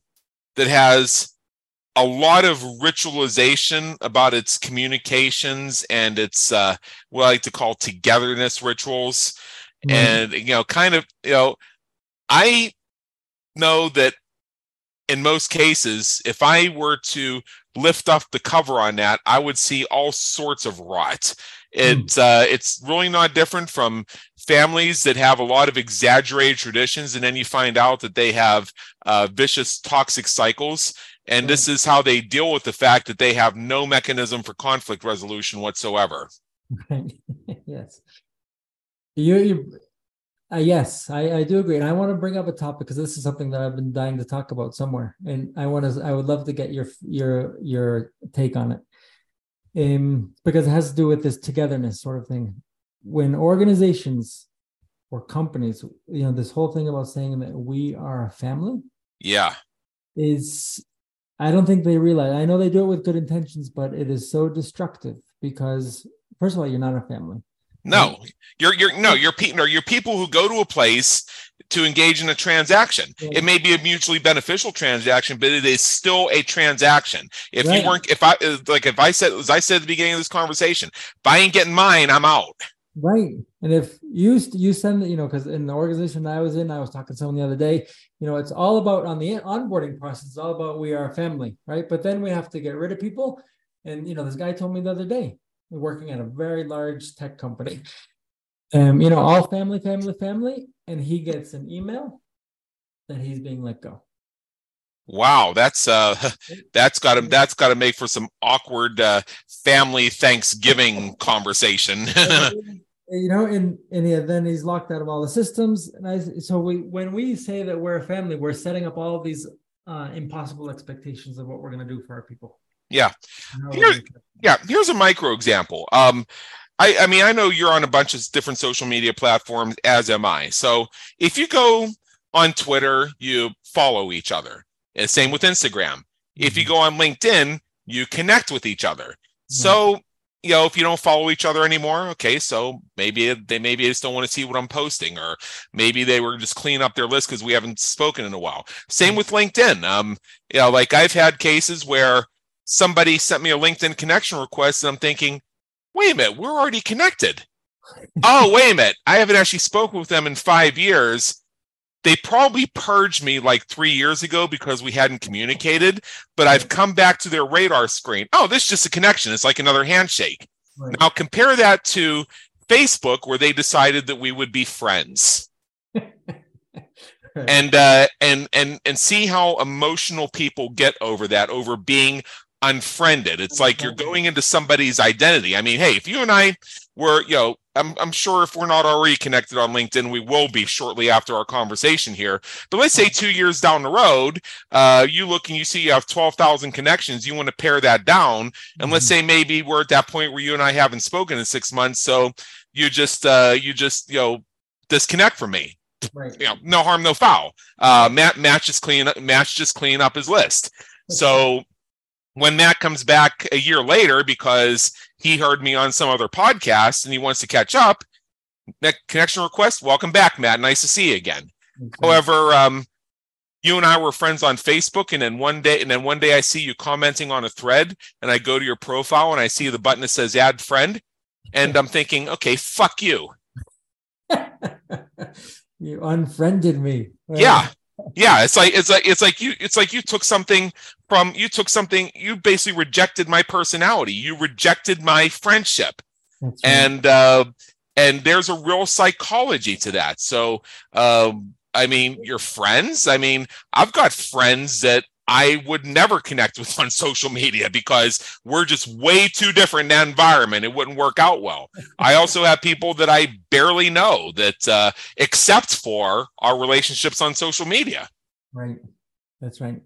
that has a lot of ritualization about its communications and its uh, what I like to call togetherness rituals, mm. and you know, kind of, you know, I know that in most cases, if I were to lift up the cover on that, I would see all sorts of rot. Hmm. uh, it's really not different from families that have a lot of exaggerated traditions, and then you find out that they have uh, vicious, toxic cycles. And this is how they deal with the fact that they have no mechanism for conflict resolution whatsoever. (laughs) yes, you, you Uh, yes, I, I do agree, and I want to bring up a topic because this is something that I've been dying to talk about somewhere, and I want to. I would love to get your your your take on it, um, because it has to do with this togetherness sort of thing. When organizations or companies, you know, this whole thing about saying that we are a family, Yeah. is I don't think they realize. I know they do it with good intentions, but it is so destructive because first of all, you're not a family. No, you're you're no, you're people you're people who go to a place to engage in a transaction. It may be a mutually beneficial transaction, but it is still a transaction. If Right. you weren't, if I uh, like, if I said, as I said at the beginning of this conversation, if I ain't getting mine, I'm out. Right. And if you you send it, you know, because in the organization I was in, I was talking to someone the other day, you know, it's all about on the onboarding process, it's all about we are a family, right? But then we have to get rid of people. And you know, this guy told me the other day, working at a very large tech company. Um, you know, all family, family, family, and he gets an email that he's being let go. Wow, that's uh, (laughs) that's got to that's got to make for some awkward uh, family Thanksgiving conversation. (laughs) you know, and and yeah, then he's locked out of all the systems. And I so we when we say that we're a family, we're setting up all these uh, impossible expectations of what we're going to do for our people. Yeah. And how Here- yeah here's a micro example. Um I, I mean i know you're on a bunch of different social media platforms as am i. So if you go on twitter you follow each other. And same with instagram. If you go on linkedin you connect with each other. So you know if you don't follow each other anymore okay so maybe they maybe just don't want to see what i'm posting or maybe they were just cleaning up their list because we haven't spoken in a while. Same with linkedin. Um you know like i've had cases where somebody sent me a LinkedIn connection request, and I'm thinking, wait a minute, we're already connected. oh, (laughs) wait a minute, I haven't actually spoken with them in five years. They probably purged me like three years ago because we hadn't communicated, but I've come back to their radar screen. Oh, this is just a connection. It's like another handshake. Right. Now compare that to Facebook, where they decided that we would be friends (laughs) and uh and and and see how emotional people get over that over being unfriended. It's like you're going into somebody's identity. I mean hey if you and i were you know i'm, I'm sure if we're not already connected on linkedin we will be shortly after our conversation here. But let's say two years down the road uh you look and you see you have 12000 connections you want to pare that down. And let's say maybe we're at that point where you and i haven't spoken in six months so you just uh you just you know disconnect from me. Right. you know, no harm, no foul. Uh, Matt, Matt just clean up, Matt's just clean up his list. So when Matt comes back a year later because he heard me on some other podcast and he wants to catch up, that connection request. Welcome back, Matt. Nice to see you again. However, um, you and I were friends on Facebook, and then one day, and then one day I see you commenting on a thread, and I go to your profile and I see the button that says "Add Friend," and I'm thinking, okay, fuck you. (laughs) you unfriended me. Yeah. Yeah, it's like it's like it's like you it's like you took something from you took something you basically rejected my personality. You rejected my friendship. Right. And uh and there's a real psychology to that. So um I mean, your friends, I mean, I've got friends that I would never connect with (laughs) on social media because we're just way too different in that environment. It wouldn't work out well. I also have people that I barely know that, uh, except for our relationships on social media. Right. That's right.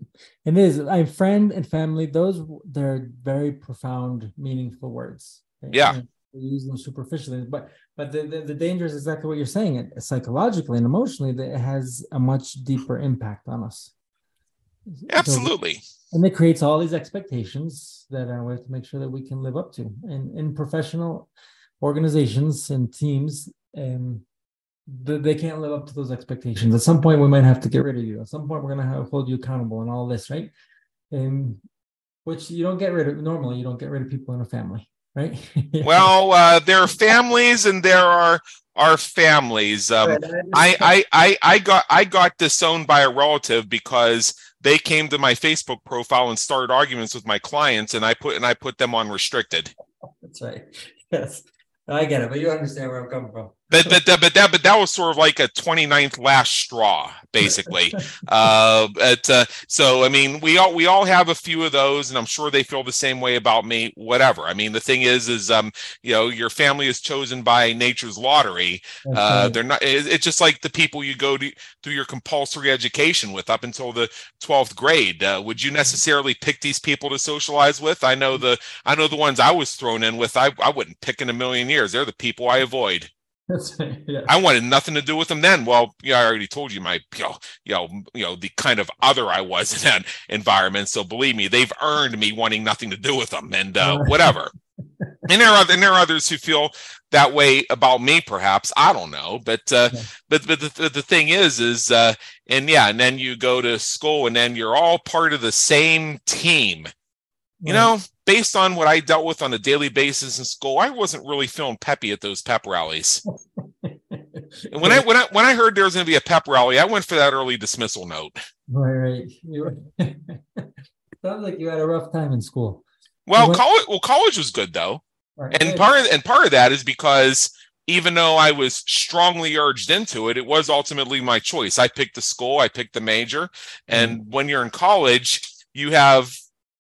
And it is I friend and family, those they're very profound, meaningful words. right? Yeah. And We use them superficially, but but the, the, the danger is exactly what you're saying. It psychologically and emotionally, that it has a much deeper impact on us. So- Absolutely. and it creates all these expectations that uh, we have to make sure that we can live up to. And in professional organizations and teams, um, th- they can't live up to those expectations. At some point, we might have to get rid of you. At some point, we're going to have hold you accountable and all this, right? And which you don't get rid of normally. You don't get rid of people in a family, right? (laughs) Well, uh, there are families and there are are families. Um, I, I I I got I got disowned by a relative because they came to my Facebook profile and started arguments with my clients, and I put and I put them on restricted. That's right. (laughs) Yes, I get it, but you understand where I'm coming from. But but that but that but that was sort of like a 29th last straw basically. (laughs) Uh, but, uh so i mean we all we all have a few of those and i'm sure they feel the same way about me whatever. I mean the thing is is um you know your family is chosen by nature's lottery. Uh they're not it's just like the people you go to through your compulsory education with up until the 12th grade. Uh, would you necessarily pick these people to socialize with? I know the i know the ones i was thrown in with i, I wouldn't pick in a million years. They're the people i avoid yeah. I wanted nothing to do with them then. Well, yeah, I already told you my, you know, you know, you know, the kind of other I was (laughs) in that environment. So believe me, they've earned me wanting nothing to do with them, and uh, (laughs) whatever. and there are and there are others who feel that way about me, perhaps. I don't know, but uh, yeah. but but the, the thing is, is uh, and yeah, and then you go to school, and then you're all part of the same team. You know, based on what I dealt with on a daily basis in school, I wasn't really feeling peppy at those pep rallies. (laughs) and when I when I when I heard there was going to be a pep rally, I went for that early dismissal note. Right, right. (laughs) Sounds like you had a rough time in school. Well, college well college was good though, right. and part of, and part of that is because even though I was strongly urged into it, it was ultimately my choice. I picked the school, I picked the major, and mm-hmm. when you're in college, you have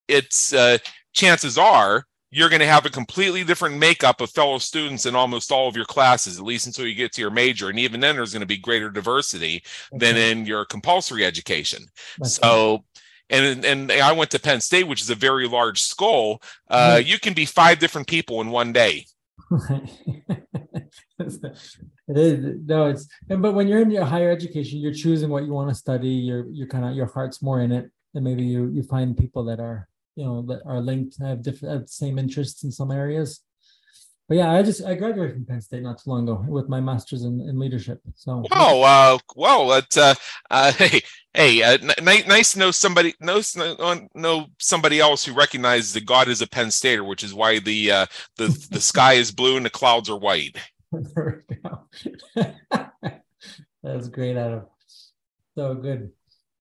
it's uh, chances are you're going to have a completely different makeup of fellow students in almost all of your classes, at least until you get to your major. And even then, there's going to be greater diversity than in your compulsory education. so, and and I went to Penn State, which is a very large school. Uh, mm-hmm. You can be five different people in one day. (laughs) it is no, it's and but when you're in your higher education, you're choosing what you want to study. You're you're kind of your heart's more in it, and maybe you you find people that are you know that are linked have different have same interests in some areas. But yeah i just i graduated from penn state not too long ago with my master's in, in leadership so. Oh wow. Uh well it's uh, uh hey hey uh, n- nice to know somebody know, know somebody else who recognizes that god is a penn stater which is why the uh the the sky is blue and the clouds are white. (laughs) There we go. (laughs) That's great adam. So good.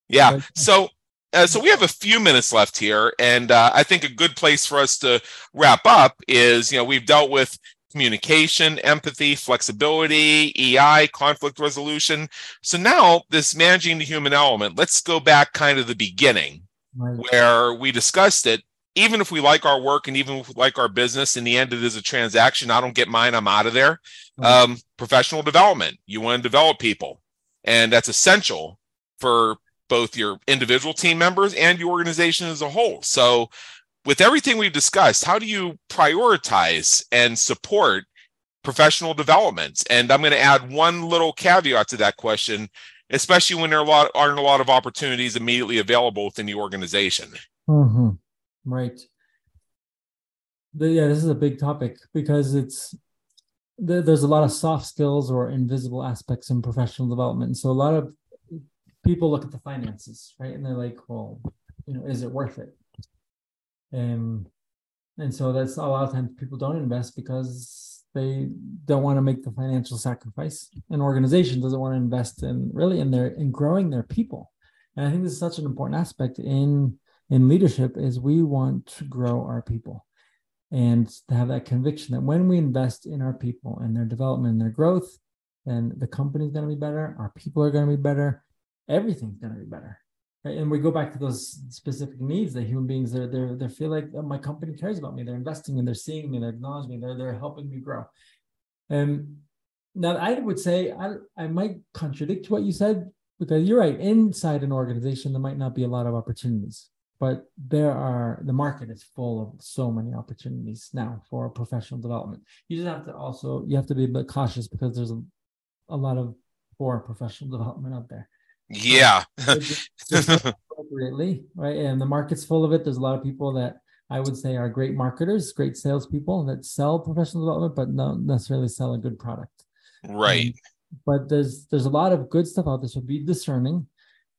Yeah. So uh, so we have a few minutes left here, and uh, I think a good place for us to wrap up is, you know, we've dealt with communication, empathy, flexibility, EI, conflict resolution. So now this managing the human element, let's go back kind of the beginning right. where we discussed it. Even if we like our work and even if we like our business, in the end, it is a transaction. I don't get mine, I'm out of there. Right. Um, professional development, you want to develop people, and that's essential for both your individual team members and your organization as a whole. So, with everything we've discussed, how do you prioritize and support professional development? And I'm going to add one little caveat to that question, especially when there are a lot, aren't a lot of opportunities immediately available within the organization. Mm-hmm. Right. The, yeah, this is a big topic because it's there's a lot of soft skills or invisible aspects in professional development. So a lot of people look at the finances, right? And they're like, well, you know, is it worth it? Um, and so that's a lot of times people don't invest because they don't want to make the financial sacrifice. An organization doesn't want to invest in really in their in growing their people. And I think this is such an important aspect in in leadership is we want to grow our people and to have that conviction that when we invest in our people and their development and their growth, then the company is going to be better, our people are going to be better, everything's going to be better. And we go back to those specific needs that human beings they're they they feel like oh, my company cares about me. They're investing and they're seeing me, they're acknowledging me, they're they're helping me grow. And now I would say I I might contradict what you said because you're right. Inside an organization, there might not be a lot of opportunities, but there are the market is full of so many opportunities now for professional development. You just have to also you have to be a bit cautious because there's a, a lot of poor professional development out there. Yeah. (laughs) (laughs) appropriately, right? And the market's full of it. There's a lot of people that I would say are great marketers, great salespeople that sell professional development, but don't necessarily sell a good product. Right. Um, but there's there's a lot of good stuff out there. So be discerning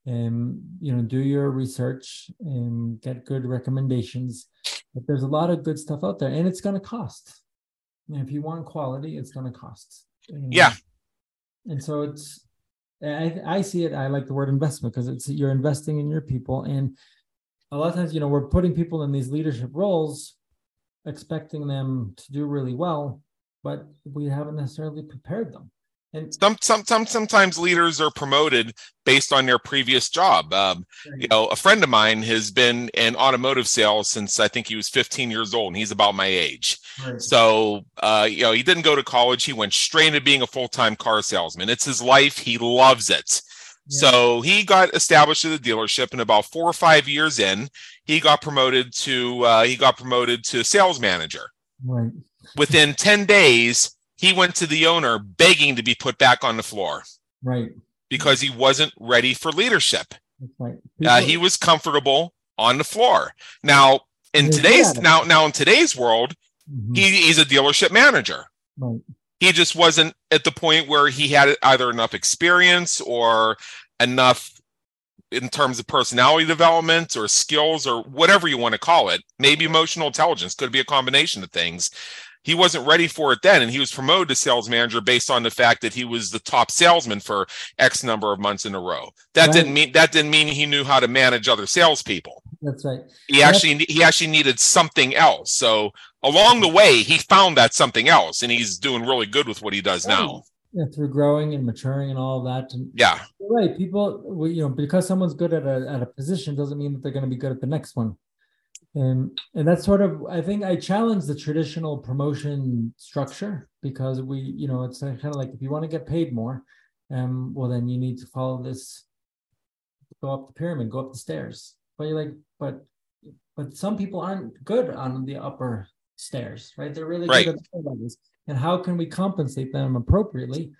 and you know, do your research and get good recommendations. But there's a lot of good stuff out there, and it's gonna cost. And if you want quality, it's gonna cost. And, yeah. And so it's I, I see it. I like the word investment because it's you're investing in your people, and a lot of times, you know, we're putting people in these leadership roles, expecting them to do really well, but we haven't necessarily prepared them. And some, some, some, sometimes leaders are promoted based on their previous job. Um, you know, a friend of mine has been in automotive sales since I think he was 15 years old, and he's about my age. right, So, uh, you know, he didn't go to college. He went straight into being a full time car salesman. It's his life. He loves it. Yeah. So he got established at the dealership, and about four or five years in, he got promoted to uh, he got promoted to sales manager. right, Within 10 days, he went to the owner begging to be put back on the floor right. because he wasn't ready for leadership. That's right. Uh, he was comfortable on the floor. Now, in today's now now in today's world, Mhm, he, he's a dealership manager. right, he just wasn't at the point where he had either enough experience or enough in terms of personality development or skills or whatever you want to call it maybe emotional intelligence could be a combination of things he wasn't ready for it then. And he was promoted to sales manager based on the fact that he was the top salesman for x number of months in a row. That Right. didn't mean that didn't mean he knew how to manage other salespeople. That's right. he actually he actually needed something else. So along the way he found that something else and he's doing really good with what he does now. Yeah, through growing and maturing and all that. And yeah. Right, people, you know, because someone's good at a at a position doesn't mean that they're going to be good at the next one. And and that's sort of, I think, I challenge the traditional promotion structure because we, you know, it's kind of like if you want to get paid more, um, well, then you need to follow this, go up the pyramid, go up the stairs. But you're like, but but some people aren't good on the upper stairs, right? They're really Right. good at the levels. And how can we compensate them appropriately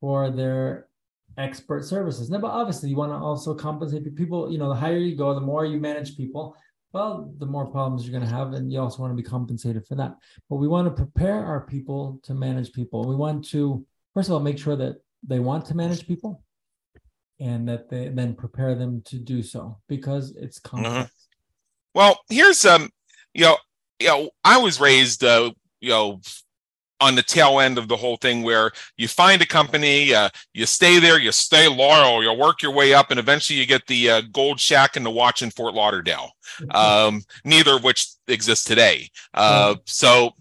for their expert services? Now, but obviously, you want to also compensate people. You know, the higher you go, the more you manage people. Well, the more problems you're going to have, and you also want to be compensated for that. But we want to prepare our people to manage people. We want to, first of all, make sure that they want to manage people, and that they then prepare them to do so because it's complex. Well, here's um, you know, you know, I was raised, uh, you know, on the tail end of the whole thing where you find a company, uh, you stay there, you stay loyal, you work your way up, and eventually you get the uh, gold shack and the watch in Fort Lauderdale. (laughs) Um, neither of which exists today. Uh, so.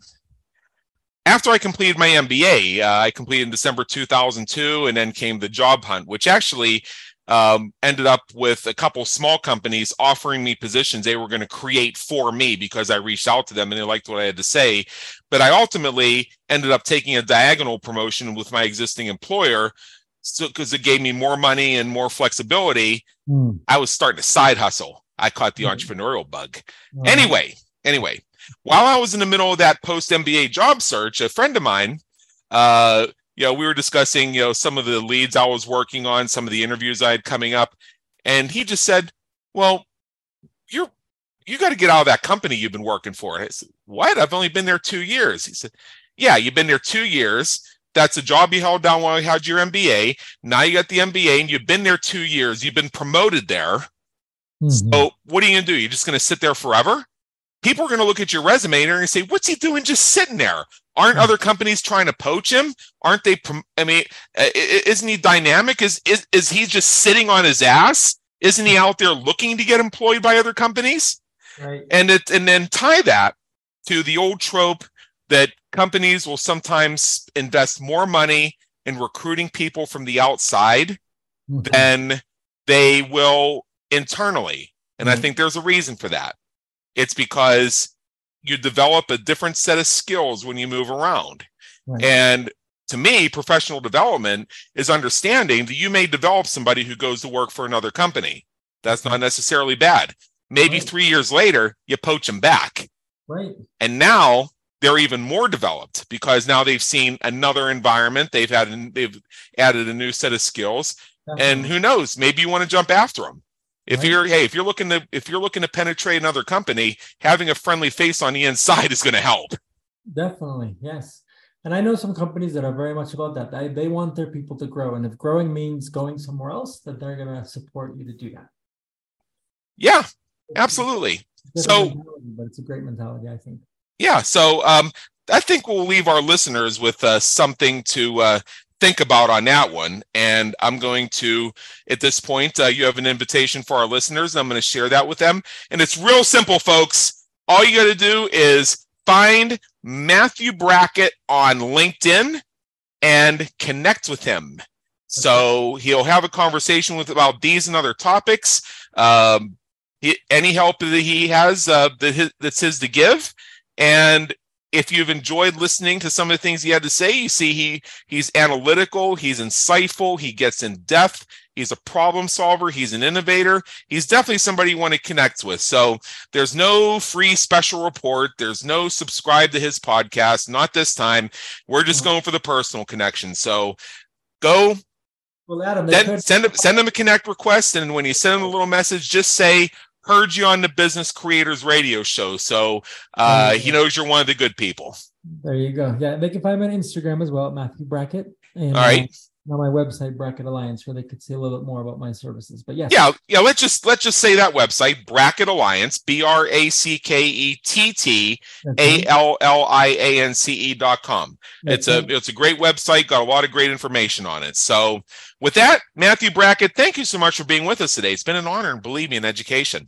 After I completed my MBA, uh, I completed in December 2002, and then came the job hunt, which actually um, ended up with a couple small companies offering me positions they were going to create for me because I reached out to them and they liked what I had to say. But I ultimately ended up taking a diagonal promotion with my existing employer so because it gave me more money and more flexibility. Hmm. I was starting to side hustle. I caught the Mhm. entrepreneurial bug. Anyway, anyway, while I was in the middle of that post MBA job search, a friend of mine, uh, you know, we were discussing, you know, some of the leads I was working on, some of the interviews I had coming up, and he just said, "Well, you're you got to get out of that company you've been working for." I said, "What? I've only been there two years." He said, "Yeah, you've been there two years." That's a job you held down while you had your MBA. Now you got the MBA and you've been there two years. You've been promoted there. mhm. So what are you gonna do? You're just gonna sit there forever? People are gonna look at your resume and they're gonna say, "What's he doing just sitting there?" Aren't Hmm. other companies trying to poach him? Aren't they? I mean, uh, i- i- isn't he dynamic? Is is is he just sitting on his ass? Isn't he out there looking to get employed by other companies? right. And it and then tie that to the old trope that companies will sometimes invest more money in recruiting people from the outside Mhm. than they will internally. And I Mhm. think there's a reason for that. It's because you develop a different set of skills when you move around. Right. And to me, professional development is understanding that you may develop somebody who goes to work for another company. That's not necessarily bad. Maybe Right. three years later, you poach them back. right. And now they're even more developed because now they've seen another environment. They've had they've added a new set of skills and who knows maybe you want to jump after them if Right. you're hey if you're looking to if you're looking to penetrate another company having a friendly face on the inside (laughs) is going to help Definitely, yes. And I know some companies that are very much about that. They, they want their people to grow. And if growing means going somewhere else, that they're going to support you to do that. yeah absolutely So- but it's a great mentality, I think. yeah so um i think we'll leave our listeners with uh, something to uh think about on that one and i'm going to at this point uh, you have an invitation for our listeners i'm going to share that with them and it's real simple folks all you got to do is find matthew brackett on linkedin and connect with him. So he'll have a conversation with about these and other topics. Um, he, any help that he has uh, that his, that's his to give, and if you've enjoyed listening to some of the things he had to say, you see he he's analytical, he's insightful, he gets in depth, he's a problem solver, he's an innovator. He's definitely somebody you want to connect with. So there's no free special report, there's no subscribe to his podcast, not this time. We're just mm-hmm. going for the personal connection. So go well, Adam, send, send, him, send him a connect request, and when you send him a little message, just say heard you on the Business Creators Radio Show. So uh, he knows you're one of the good people. There you go. Yeah, they can find me on Instagram as well, Matthew Brackett. And, All right. Uh, on my website, Brackett Alliance, where they could see a little bit more about my services. But yes. Yeah, yeah. Let's just let's just say that website, Brackett Alliance, B R A C K E T T A L L I A N C E dot com. It's a it's a great website, got a lot of great information on it. So with that, Matthew Brackett, thank you so much for being with us today. It's been an honor and believe me in education.